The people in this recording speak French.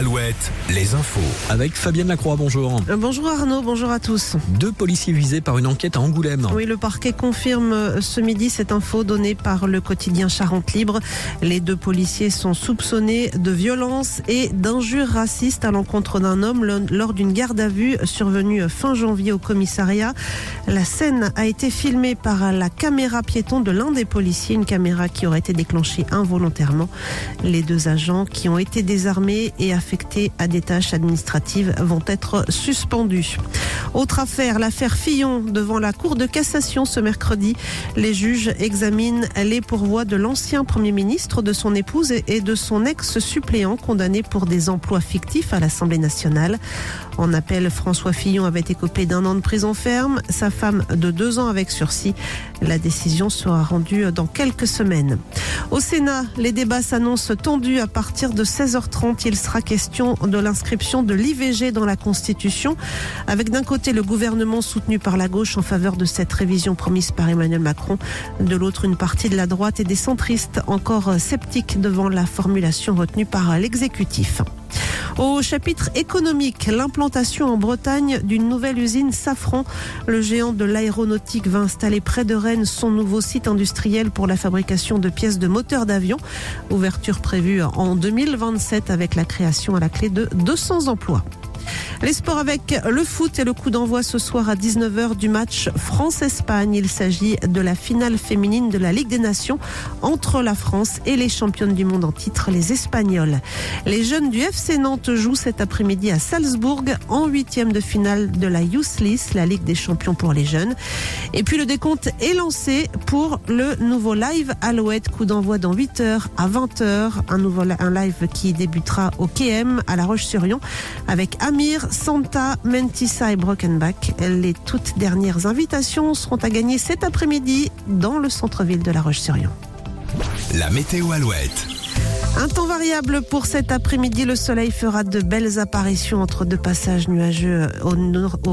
Alouette, les infos. Avec Fabienne Lacroix, bonjour. Euh, Bonjour Arnaud, bonjour à tous. Deux policiers visés par une enquête à Angoulême. Oui, le parquet confirme euh, ce midi cette info donnée par le quotidien Charente Libre. Les deux policiers sont soupçonnés de violence et d'injures racistes à l'encontre d'un homme lors d'une garde à vue survenue fin janvier au commissariat. La scène a été filmée par la caméra piéton de l'un des policiers, une caméra qui aurait été déclenchée involontairement. Les deux agents qui ont été désarmés et affectés à des tâches administratives vont être suspendus. Autre affaire, l'affaire Fillon devant la Cour de cassation ce mercredi. Les juges examinent les pourvois de l'ancien Premier ministre, de son épouse et de son ex-suppléant condamné pour des emplois fictifs à l'Assemblée nationale. En appel, François Fillon avait écopé d'un an de prison ferme, sa femme de deux ans avec sursis. La décision sera rendue dans quelques semaines. Au Sénat, les débats s'annoncent tendus à partir de 16h30. Il sera question de l'inscription de l'IVG dans la Constitution, avec d'un côté le gouvernement soutenu par la gauche en faveur de cette révision promise par Emmanuel Macron, de l'autre une partie de la droite et des centristes encore sceptiques devant la formulation retenue par l'exécutif. Au chapitre économique, l'implantation en Bretagne d'une nouvelle usine Safran. Le géant de l'aéronautique va installer près de Rennes son nouveau site industriel pour la fabrication de pièces de moteurs d'avion. Ouverture prévue en 2027 avec la création à la clé de 200 emplois. Les sports avec le foot et le coup d'envoi ce soir à 19h du match France-Espagne. Il s'agit de la finale féminine de la Ligue des Nations entre la France et les championnes du monde en titre, les Espagnols. Les jeunes du FC Nantes jouent cet après-midi à Salzbourg en huitième de finale de la Youth List, la Ligue des champions pour les jeunes. Et puis le décompte est lancé pour le nouveau live Alouette, coup d'envoi dans 8h à 20h. Un nouveau un live qui débutera au KM à La Roche-sur-Yon avec Amir, Santa, Mentissa et Brokenback. Les toutes dernières invitations seront à gagner cet après-midi dans le centre-ville de La Roche-sur-Yon. La météo Alouette. Un temps variable pour cet après-midi. Le soleil fera de belles apparitions entre deux passages nuageux au nord. au